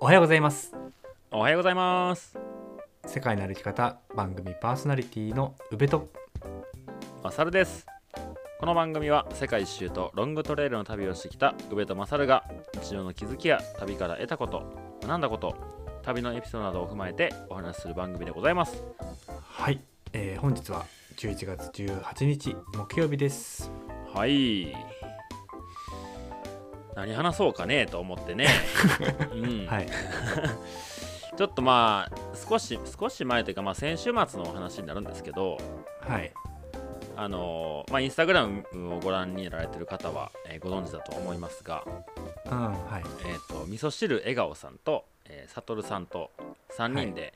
おはようございます。おはようございます。世界の歩き方番組パーソナリティの宇部と。マサルです。この番組は世界一周とロングトレイルの旅をしてきた宇部とマサルが日常の気づきや旅から得たこと学んだこと旅のエピソードなどを踏まえてお話しする番組でございます。はい、えー本日は11月18日木曜日です。はい何話そうかねと思ってね、うん。はい。ちょっとまあ少し少し前というか、まあ、先週末のお話になるんですけどはい。あのまあインスタグラムをご覧になられてる方は、えーご存知だと思いますが、うんはい。えー、と味噌汁笑顔さんと、えー、悟さんと3人で、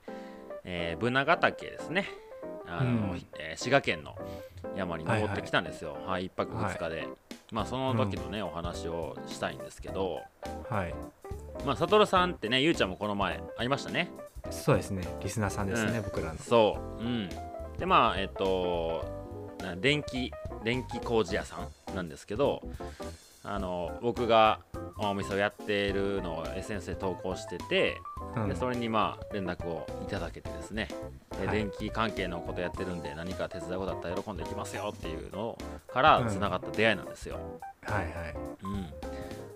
えーブナヶ岳ですね。あの、うん。えー滋賀県の山に登ってきたんですよ、はい1泊2日で、まあその時のね、お話をしたいんですけど、はい。まあ悟さんってねゆうちゃんもこの前会いましたね。そうですね。リスナーさんですね、うん。僕らの。そう。うん。でまあえっ、とな電気電気工事屋さんなんですけどあの僕がお店をやっているのを SNS で投稿してて、うん。でそれにまあ連絡をいただけてですね、ではい。電気関係のことやってるんで何か手伝うことだったら喜んでいきますよっていうのからつながった出会いなんですよ。はいはい。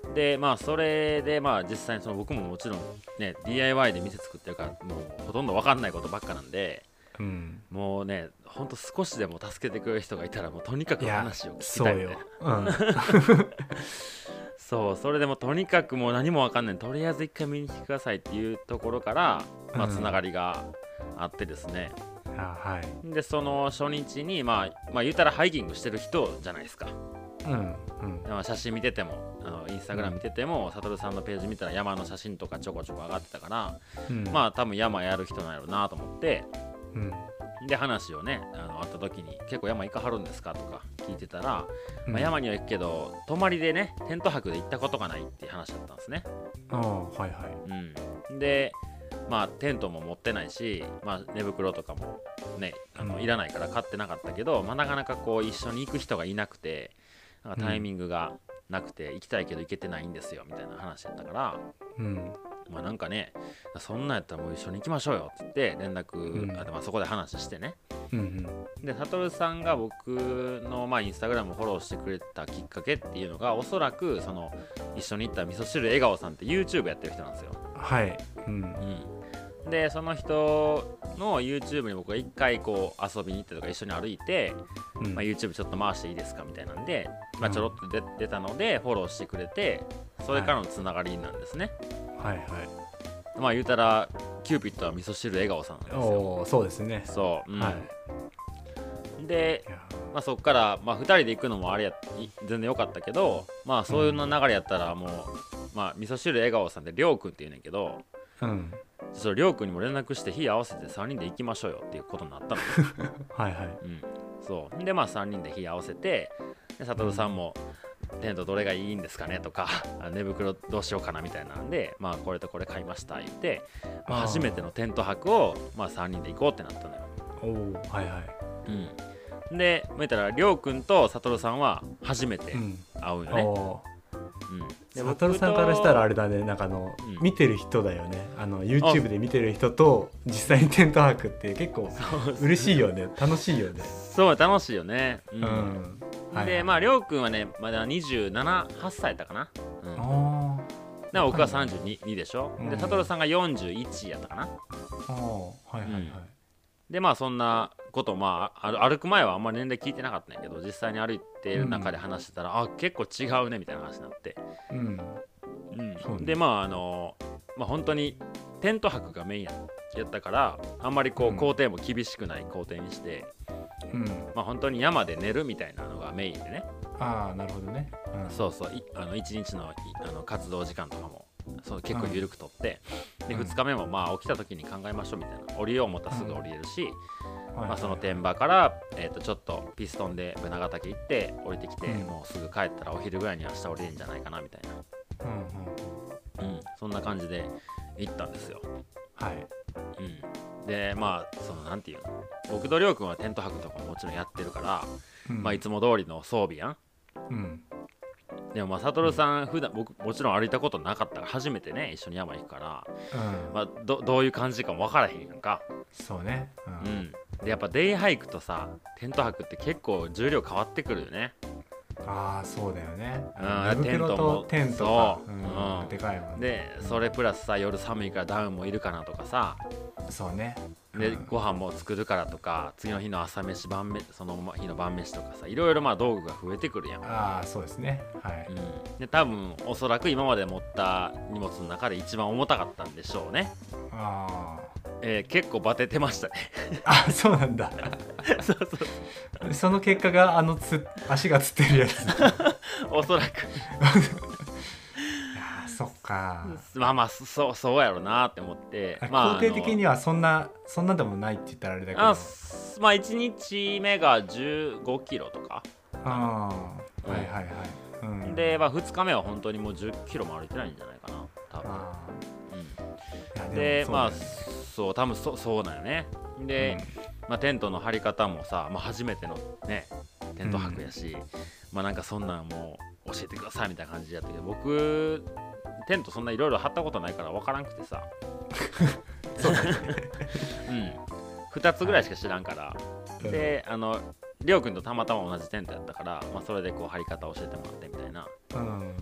うん。でまあそれでまあ実際にその僕ももちろんね DIY で店作ってるからもうほとんど分かんないことばっかなんでうん。もうねほんと少しでも助けてくれる人がいたらもうとにかく話を聞きそうよたいよ。ね、うん、そうそれでもとにかくもう何も分かんない。とりあえず一回見に来てくださいっていうところから、まあ、うん。つながりがあってですね、あはい。でその初日にまあまあ言うたらハイキングしてる人じゃないですか。うんうん。まあ写真見ててもあのインスタグラム見てても、サトルさんのページ見たら山の写真とかちょこちょこ上がってたから、うん。まあ多分山やる人なんやろうなと思ってうんで話をねあの会った時に「結構山行かはるんですか?」とか聞いてたら、うんまあ、山には行くけど泊まりでねテント泊で行ったことがないっていう話だったんですね。ああはいはいうん、でまあテントも持ってないし、まあ、寝袋とかもねあのうんいらないから買ってなかったけど、まあ、なかなかこう一緒に行く人がいなくてなんかタイミングがなくて行きたいけど行けてないんですよみたいな話だったから。うんまあなんかねそんなんやったらもう一緒に行きましょうよって言って連絡、うん。あでまあそこで話してね。うんで悟さんが僕の、まあ、インスタグラムをフォローしてくれたきっかけっていうのがおそらくその一緒に行った味噌汁笑顔さんって YouTube やってる人なんですよ、はい。うん。うん、でその人の YouTube に僕が一回こう遊びに行ってとか一緒に歩いて、うん。まあ、YouTube ちょっと回していいですかみたいなんで、まあ、ちょろっと出出たのでフォローしてくれてそれからのつながりなんですね、はいはいまあ言うたらキューピッドは味噌汁笑顔さんですよ。そうですね。そう、うん。はい。でまあ、そこから、まあ、2人で行くのもあれやい全然良かったけど、まあ、そういうの流れやったらもう、まあ、味噌汁笑顔さんってりょうくんって言うねんけどうん。それりょうくんにも連絡して日合わせて3人で行きましょうよっていうことになったの、はいはい。うん、そう。でまあ3人で日合わせてで悟さんも、テントどれがいいんですかねとかあ寝袋どうしようかなみたいなんで、まあ、これとこれ買いました言って、まあ初めてのテント泊を、まあ、3人で行こうってなったのよ。おおはいはい。うん、で、まあ言ったら、りょうくんとさとるさんは初めてうん。会うよね。おおうん、でサトルさんからしたらあれだ。だねなんかあの、うん。見てる人だよね。あの YouTube で見てる人と実際にテント泊って結構嬉しいよね。楽しいよね。そう、楽しいよね。ううんん、はいで、まあ、りょうくんはね、まだ27、8歳だったかな。うん、であ僕は32でしょ。うん。で、さとるさんが41やったかな。はいはいはい、で、まあ、そんなこと、まあ、あ歩く前はあんまり年齢聞いてなかったんやけど、実際に歩いてる中で話してたら、あ、結構違うねみたいな話になって。うん。そうね。でまああのまあ本当にテント泊がメインややったからあんまりこううん。工程も厳しくない工程にして、う。ん。まあ本当に山で寝るみたいなのがメインでね。ああなるほどね、うん、そうそう。いあの1日のいあの活動時間とかもそう結構緩くとって、でうん。2日目もまあ起きた時に考えましょうみたいな降りよう思ったらすぐ降りれるし、はいまあ、その天場から、えー、とちょっとピストンでブナヶ岳行って降りてきて、うん。もうすぐ帰ったらお昼ぐらいに明日降りれるんじゃないかなみたいな、うん、そんな感じで行ったんですよ。はいうん、でまあそのなんていうの。僕とりょうくんはテント泊とかももちろんやってるから、うん。まあ、いつも通りの装備やん。うん。でもまあ悟さん普段僕もちろん歩いたことなかったから初めてね一緒に山行くから、うん、まあ、どどういう感じかも分からへんやんか、そうね、ううんん、でやっぱデイハイクとさテント泊って結構重量変わってくるよねああそうだよね、うん寝袋とテントう。うんうん。でかいもんね。でそれプラスさ夜寒いからダウンもいるかなとかさ。そうね。でうん。ご飯も作るからとか次の日の朝飯晩飯その日の晩飯とかさいろいろまあ道具が増えてくるやん、ああそうですね。はい、うん、で多分おそらく今まで持った荷物の中で一番重たかったんでしょうね、あえー結構バテてましたね。ああそうなんだ。そうそう。その結果があのつ足がつってるやつ。おそらく。そっか。まあまあそうそうやろなって思って。まあ肯定的にはそんなそんなでもないって言ったらあれだけど。あまあ1日目が15キロとか。あーはいはいはい、うん、で、まあ、2日目は本当にもう10キロも歩いてないんじゃないかな多分、あうん、でまあもそう多分そそうだよね。で、まあ、テントの張り方もさ、まあ、初めてのねテント泊やし、まあなんかそんなんもう教えてくださいみたいな感じやったけど僕テントそんないろいろ張ったことないから分からんくてさ。そうだね。うん。2つぐらいしか知らんから、うん。であのりょうくんとたまたま同じテントやったから、まあ、それでこう張り方教えてもらってみたいな、うん。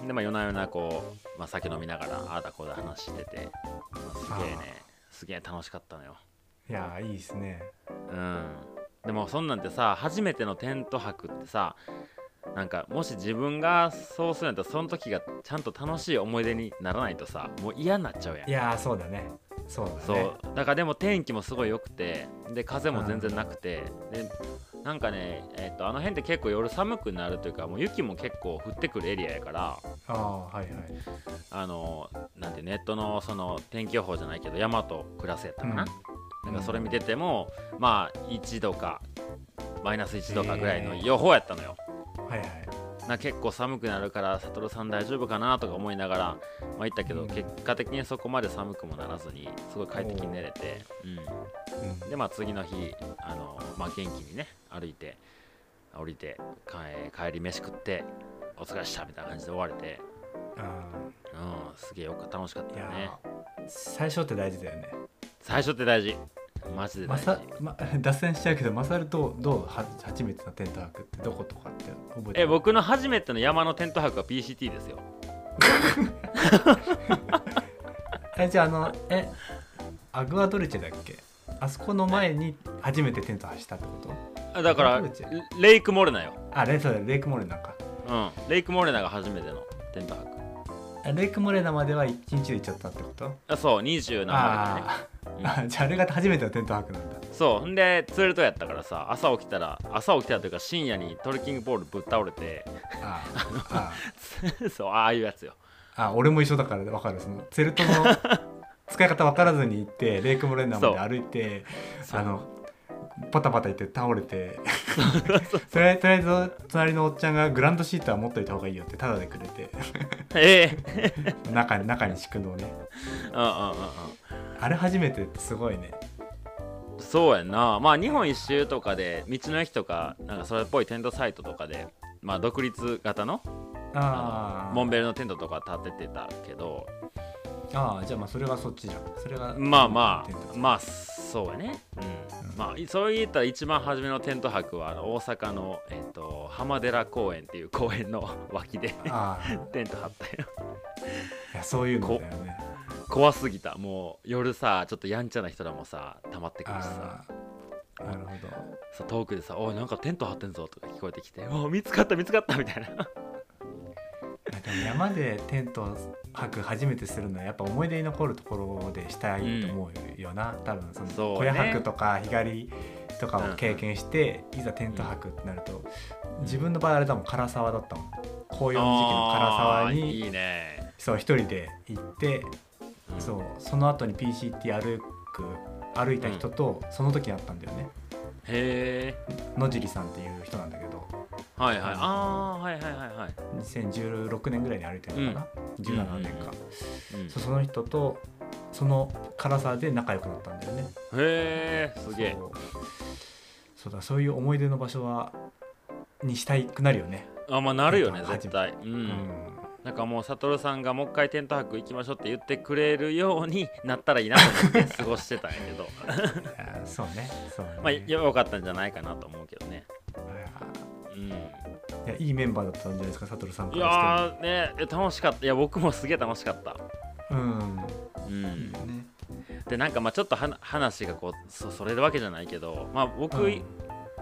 うん、でまあ夜な夜なこう、まあ、酒飲みながらああだこうだ話してて、まあすげえねすげえ楽しかったのよ。いやいいですね。うん。でもそんなんてさ初めてのテント泊ってさなんかもし自分がそうするんだったらその時がちゃんと楽しい思い出にならないとさもう嫌になっちゃうやん。いやーそうだね。そうだね。そう。だからでも天気もすごい良くてで風も全然なくて、でなんかね、えっとあの辺って結構夜寒くなるというかもう雪も結構降ってくるエリアやからああはいはい。あのなんてネットのその天気予報じゃないけど山とクラスやったかな、なんかそれ見ててもまあ1度かマイナス1度かぐらいの予報やったのよ、はいはい。な結構寒くなるから悟さん大丈夫かなとか思いながらまあ言ったけど、うん。結果的にそこまで寒くもならずにすごい快適に寝れて、うん、うん。でまあ次の日あの、まあ、元気にね歩いて降りて帰り飯食ってお疲れっしたみたいな感じで終われて、あうん、すげえよく楽しかったよね。最初って大事だよね。最初って大事。マジで大事、ま 脱線しちゃうけどマサルどうどうは初めてのテント泊ってどことかって覚えてる？え僕の初めての山のテント泊は PCT ですよ。えじゃああのえアグアドルチェだっけ？あそこの前に初めてテント走ったってこと？あだからレイクモレナよ、あレそうだレイクモレナかうん、レイクモレナが初めてのテント泊あレイクモレナまでは一日で行っちゃったってこと？あそう20何までね。あじゃああれが初めてのテント泊なんだ。そう。ほんでツールトやったからさ朝起きたら朝起きたらというか深夜にトレッキングポールぶっ倒れてあー。あ そうああいうやつよ。ーあ俺も一緒だから分かる。そのツェルトの使い方分からずに行ってレイクモレナまで歩いて あのパタパタ行って倒れて。とりあえずとりあえず隣のおっちゃんがグランドシーター持っといた方がいいよってタダでくれて。ええ。中に中に敷くのをね。うんうんうんうん。あれ初めてってすごいね。そうやんな。まあ日本一周とかで道の駅とかなんかそれっぽいテントサイトとかでまあ独立型のあー。モンベルのテントとか立ててたけどあーじゃあまあそれはそっちじゃん。それがまあまあまあそうやね。うん、うんまあそう言ったら一番初めのテント泊はあの大阪の、えっと浜寺公園っていう公園の脇でああ。い テント張ったよ。やそういうのだよね。怖すぎた。もう夜さちょっとやんちゃな人らもさ溜まってくるしさ。ああ。なるほど。さ遠くでさ「おいなんかテント張ってんぞ」とか聞こえてきて「お見つかった見つかった」みたいなでも山でテント泊初めてするのはやっぱ思い出に残るところでしたいと思うよな、多分その小屋泊とか日帰りとかを経験して、いざテント泊ってなると自分の場合あれだもん唐沢だったもん。紅葉の時期の唐沢にいいね、そう一人で行って、うん。そうその後に PCT 歩く歩いた人とその時に会ったんだよね、へえ野尻さんっていう人なんだけど。はいはい。あはいはいはいはい、2016年ぐらいに歩いてるのかな、17年か、うん、そうその人とその辛さで仲良くなったんだよね。へえすげえ。そう。だそういう思い出の場所はにしたくなるよね。あまあなるよね絶対。う、うんんなんかもう悟さんがもう一回テント泊行きましょうって言ってくれるようになったらいいなと思って過ごしてたんやけど。そうねそうね。まあよかったんじゃないかなと思うけどねうん。いやいいメンバーだったんじゃないですかサトルさんかいらしても。やーねえ楽しかった。いや僕もすげえ楽しかった。うん。うん。ね。でなんかまあちょっとはな話がこうそそれるわけじゃないけどまあ僕、うん。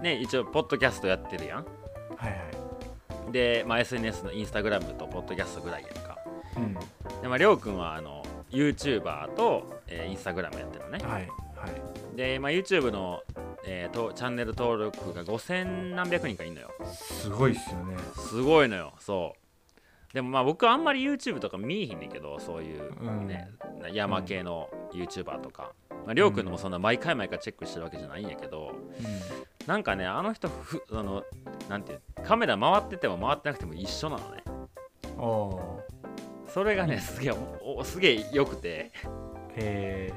ね一応ポッドキャストやってるやん。はいはいで、まあ、SNS のインスタグラムとポッドキャストぐらいやんか。うん。でまありょうくんはあの YouTuber と、えー、インスタグラムやってるのね。はいはい。で、まあ、YouTube の、えーとチャンネル登録が5000何百人かいんのよ。すごいっすよね。すごいのよそう。でもまあ僕はあんまり YouTube とか見えひんねんけどそういううん。ね、山系の YouTuber とか、まあ、りょうくんのもそんな毎回毎回チェックしてるわけじゃないんやけど、なんかねあの人ふあのなんていうカメラ回ってても回ってなくても一緒なのね。それがねすげえおおすげえ良くて。ー。へ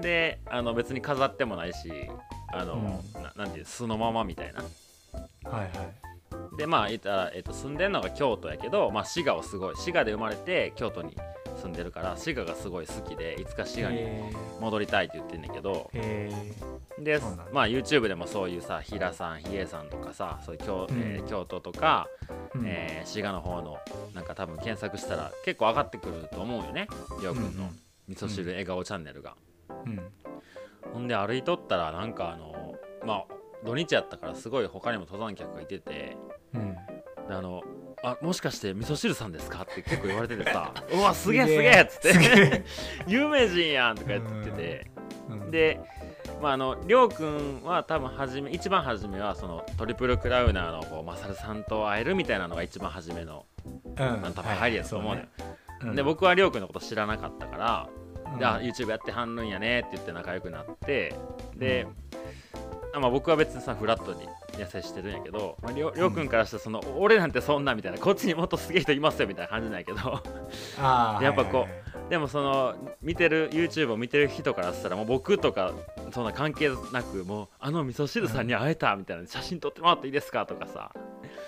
であの別に飾ってもないしあの、うん。ななんていう素のままみたいな。えはいはい。でまあえっと住んでるのが京都やけど、まあ、滋賀をすごい滋賀で生まれて京都に住んでるから滋賀がすごい好きでいつか滋賀にへ戻りたいって言ってんだけどでまあ YouTube でもそういうさ平さん比叡さんとかさそういう京,、うん。えー京都とか、えうん。えー滋賀の方のなんか多分検索したら結構上がってくると思うよねりょうくんの味噌汁笑顔チャンネルが、うん。ほんで歩いとったらなんかあのまあ土日やったからすごい他にも登山客がいててうん。であのあもしかして味噌汁さんですか？って結構言われててさ。う わすげえすげえっつって。有名人やんとか言ってて。うん。でまああのりょうくんは多分初め一番初めはそのトリプルクラウナーのこうマサルさんと会えるみたいなのが一番初めのうん。多分入りやと思うのよ、うん。で僕はりょうくんのこと知らなかったから、うん。であ YouTube やってはんるんやねって言って仲良くなってで、あまあ、僕は別にさフラットに痩せしてるんやけど、まあ、りょうりょうくんからしたらその、俺なんてそんなみたいなこっちにもっとすげえ人いますよみたいな感じなんやけどやっぱこうはいはいはい。でもその見てる YouTube を見てる人からしたらもう僕とかそんな関係なくもうあの味噌汁さんに会えたみたいな写真撮ってもらっていいですかとかさ。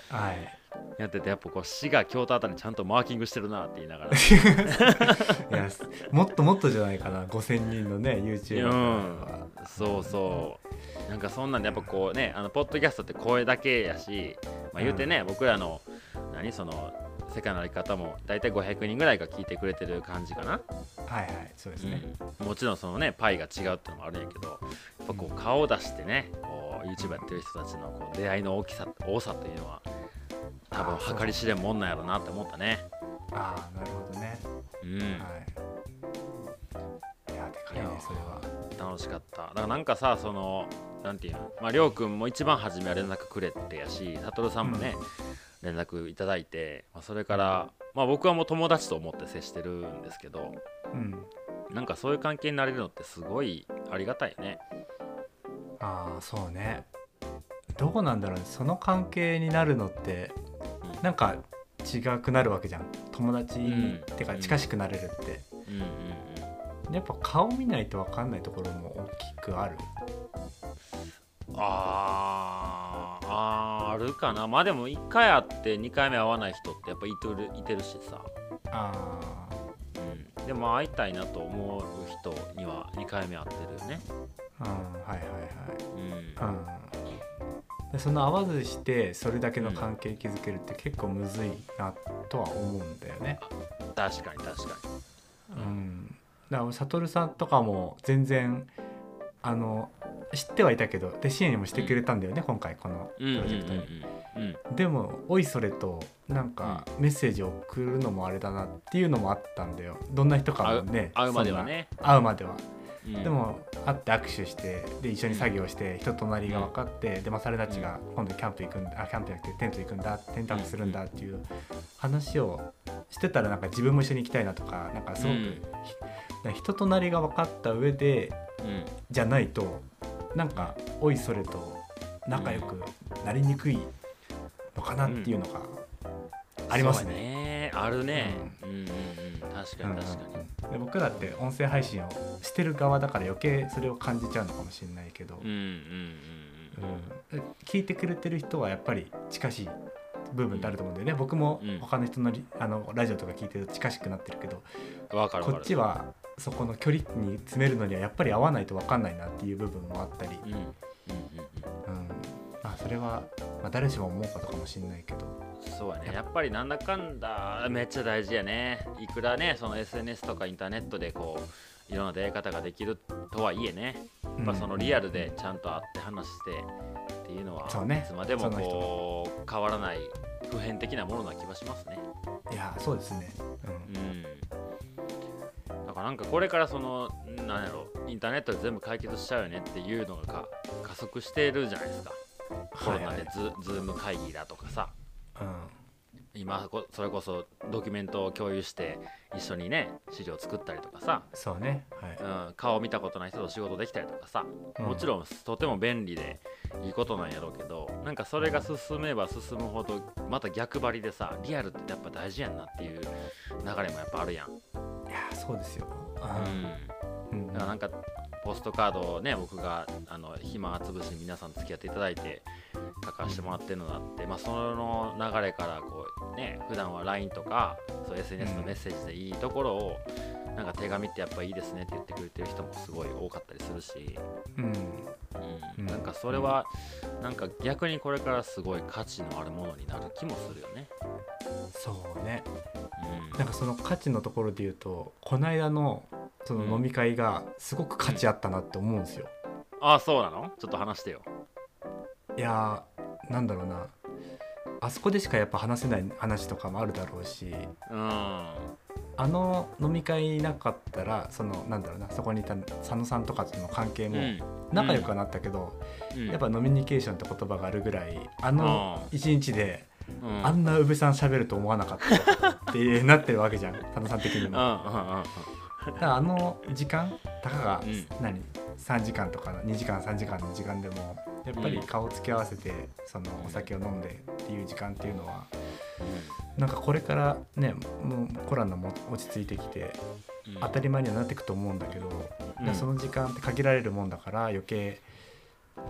はいやっててやっぱこう滋賀京都あたりちゃんとマーキングしてるなって言いながら。いやもっともっとじゃないかな。5000人のね YouTuber うんはそうそう。なんかそんなんでやっぱこうねあのポッドキャストって声だけやし、まあ、言うてね、僕らの何その世界の歩き方も大体500人ぐらいが聞いてくれてる感じかな、はいはいそうですね、うん、もちろんそのねパイが違うってのもあるんやけどやっぱこう顔を出してねこう YouTube やってる人たちのこう出会いの大きさ多さというのは多分計り知れんもんなんやろなって思ったね。ああなるほどね、うん。はい。いやでかいねそれは。楽しかった。だからなんかさそのなんていうの？まありょうくんも一番初めは連絡くれてやし悟さんもね、連絡いただいて、まあ、それから、まあ、僕はもう友達と思って接してるんですけどうん。なんかそういう関係になれるのってすごいありがたいよね。ああそうね。どうなんだろうね。その関係になるのってうんなんか違くなるわけじゃん。友達、ん。ってか近しくなれるって、うんうんうん。やっぱ顔見ないと分かんないところも大きくある。あーあーあるかな。まあでも1回会って2回目会わない人ってやっぱいてるいてるしさ、あうん、でも会いたいなと思う人には2回目会ってるよね。あうんはいはいうんはい。うん。でその合わずしてそれだけの関係築けるって結構むずいなとは思うんだよね。確かに確かうん。だから悟さんとかも全然あの知ってはいたけどで支援もしてくれたんだよね、今回このプにうんうんうん。ロジェクトに、うんうんでもおいそれとなんかメッセージを送るのもあれだなっていうのもあったんだよ。どんな人かもね会うまではね。会うまでは、うん。でも会って握手してで一緒に作業して人となりが分かって、でマサルたちが今度キャンプ行くんだあキャンプじゃなくてテント行くんだテントアップするんだっていう話をしてたらなんか自分も一緒に行きたいなとかなんかすごく、人となりが分かった上でうん。じゃないとなんかおいそれと仲良くなりにくいのかなっていうのがありますそうね。ねあるね、うん、うんうん確かうんに確かに、で僕らって音声配信をしてる側だから余計それを感じちゃうのかもしれないけど、うん、聞いてくれてる人はやっぱり近しい部分ってあると思うんだよね。僕もうん。他の人のリあのラジオとか聞いてると近しくなってるけど、こわかるわかる。っちはそこの距離に詰めるのにはやっぱり合わないと分かんないなっていう部分もあったり、うん。まあ、それは、まあ、誰しも思うことかもしれないけどそうやね。やっぱ。りなんだかんだめっちゃ大事やね。いくらねその SNS とかインターネットでこういろんな出会い方ができるとはいえね。やっぱそのリアルでちゃんと会って話してっていうのはいつまでもこう変わらない普遍的なものな気はしますね。いやそうですね、うん。だからなんかこれからそのなんやろインターネットで全部解決しちゃうよねっていうのがか加速してるじゃないですか。コロナでズ,、ズーム会議だとかさ。うん今こそれこそドキュメントを共有して一緒にね資料作ったりとかさ、そうね。はい。うん、顔見たことない人と仕事できたりとかさ、うん。もちろんとても便利でいいことなんやろうけどなんかそれが進めば進むほどまた逆張りでさリアルってやっぱ大事やんなっていう流れもやっぱあるやん、いやそうですよ、うん、うんだからなんかポストカードをね僕があの暇つぶしに皆さん付き合っていただいて書かせてもらってるのがあって、まあ、その流れからこうね普段は LINE とかそう SNS のメッセージでいいところを、なんか手紙ってやっぱいいですねって言ってくれてる人もすごい多かったりするし、うん。ううん。ん、なんかそれはなんか逆にこれからすごい価値のあるものになる気もするよね。そうね。うん。なんかその価値のところで言うとこの間のその飲み会がすごく価値あったなって思うんですよ、ああそうなの？ちょっと話してよ。いやーなんだろうなあそこでしかやっぱ話せない話とかもあるだろうしうんあの飲み会なかったらそのなんだろうなそこにいた佐野さんとかとの関係もうん。仲良くはなったけど、うん。やっぱノミニケーションって言葉があるぐらいあの一日でうん。あんな宇部さん喋ると思わなかったってなってるわけじゃん佐野さん的にも。だからあの時間たかがうん。何、3時間とか2時間3時間の時間でもやっぱり顔つき合わせてそのお酒を飲んでっていう時間っていうのはなんかこれからねもうコロナも落ち着いてきてうん。当たり前にはなっていくと思うんだけど、その時間って限られるもんだから余計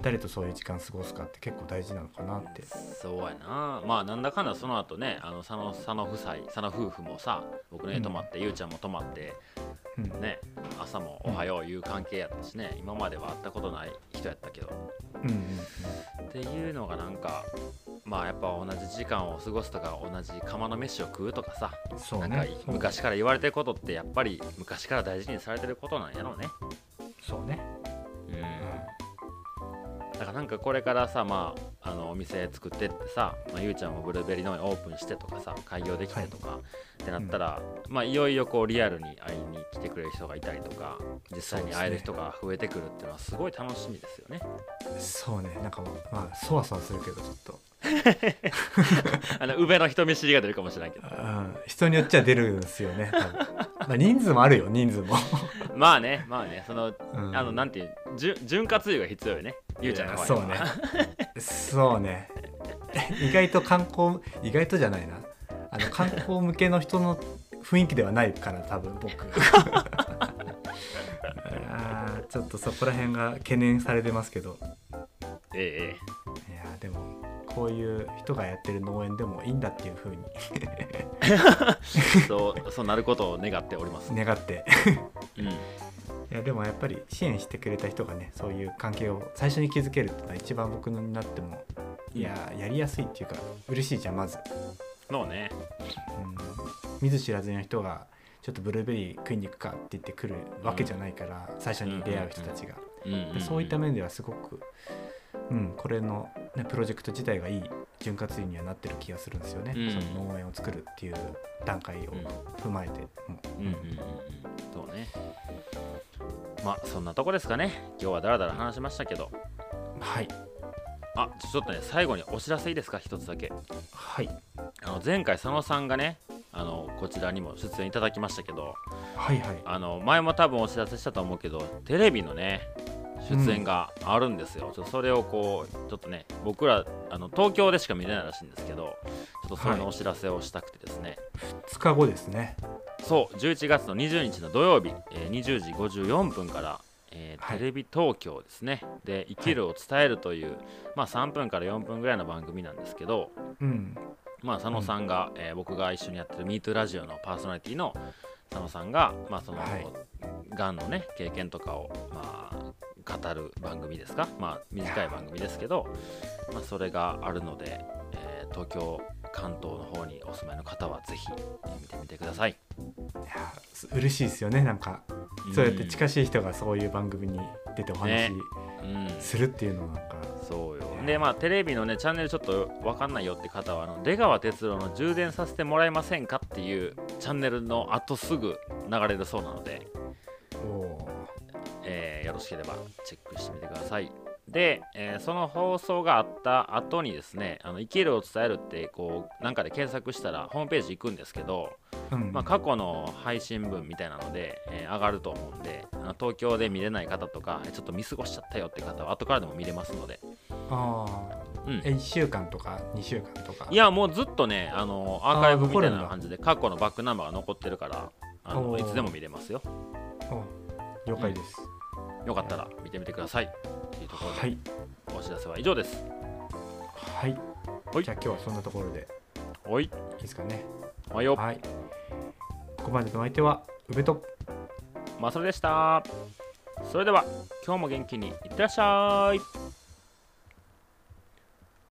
誰とそういう時間過ごすかって結構大事なのかなって。そうやな。まあなんだかんだその後ねあの佐野佐野夫妻佐野夫婦もさ僕ねうん泊まって、ゆうちゃんも泊まってうん。ね朝もおはよういう関係やったしね、今までは会ったことない人やったけど。うんうんっていうのがなんかまあやっぱ同じ時間を過ごすとか同じ釜の飯を食うとかさうん、そうなんか昔から言われてることってやっぱり昔から大事にされてることなんやろうね。そうね、うんだからなんかこれからさまああのお店作ってってさ、まあ、ゆうちゃんもブルーベリー農園オープンしてとかさ開業できてとか、ってなったら、まあいよいよこうリアルに会いに来てくれる人がいたりとか実際に会える人が増えてくるっていうのはすごい楽しみですよね。そうね。なんかまあそわそわするけどちょっと、あの上の人見知りが出るかもしれないけど。うん、人によっちゃ出るんですよね多分。まあ人数もあるよ人数も、まあねまあね。その、うん。あのなんていう潤滑油が必要よねゆうちゃんのそうね。そうね。意外と観光意外とじゃないな。あの観光向けの人の雰囲気ではないから多分僕。あーちょっとそこら辺が懸念されてますけど。ええいやーでもこういう人がやってる農園でもいいんだっていう風に。え えそうそうなることを願っております。願って。うんいやでもやっぱり支援してくれた人がねそういう関係を最初に築けるってのは一番僕になってもいややりやすいっていうか嬉しいじゃんまず、そうね。うん、見ず知らずの人がちょっとブルーベリー食いに行くかって言ってくるわけじゃないから、最初に出会う人たちが、うんうんうん。でそういった面ではすごく、うん、これの、ね、プロジェクト自体がいい潤滑油にはなってる気がするんですよね、うん。その農園を作るっていう段階を踏まえて。も、うんうんうんうん。そうね。まあそんなとこですかね。今日はだらだら話しましたけど。はい。あちょちょっとね最後にお知らせいいですか？一つだけ。はい。あの前回佐野さんがねあのこちらにも出演いただきましたけど。はいはい。あの前も多分お知らせしたと思うけどテレビのね出演があるんですよ、ちょっとそれをこうちょっとね僕らあの東京でしか見れないらしいんですけどちょっとそれのお知らせをしたくてですね、2日後ですね。そう11月の20日の土曜日、えー20時54分から、えーはい。テレビ東京ですね。で「生きるを伝える」という、まあ、3分から4分ぐらいの番組なんですけどうん。まあ、佐野さんが、えー僕が一緒にやってる MeToo ラジオのパーソナリティの佐野さんが、まあそのはい。がんのね経験とかを、まあ、語る番組ですか、まあ、短い番組ですけど、まあ、それがあるので、えー東京関東の方にお住まいの方はぜひえー見てみてください。いやす嬉しいですよね。なんかそうやって近しい人がそういう番組に出てお話ね。うん。するっていうのはなんか、そうよ。でまあテレビのねチャンネルちょっと分かんないよって方はあの出川哲朗の充電させてもらえませんかっていうチャンネルの後すぐ流れるそうなので、ろしければチェックしてみてください。で、えーその放送があった後にですね「あの生きるを伝える」ってこうなんかで検索したらホームページ行くんですけど、ー、うん。まあ、過去の配信分みたいなので、えー上がると思うんであの東京で見れない方とかちょっと見過ごしちゃったよって方は後からでも見れますので、あうん。ー、え1週間とか2週間とか。いやもうずっとねあのアーカイブみたいな感じで過去のバックナンバーが残ってるからあのいつでも見れますよ。お了解です、よかったら見てみてください。というところで、はい。お知らせは以上です。はい。はい。じゃあ今日はそんなところで。おい。いいですかね。おはよ。はい。ここまでのお相手は宇部と。まさるでした。それでは今日も元気にいってらっしゃい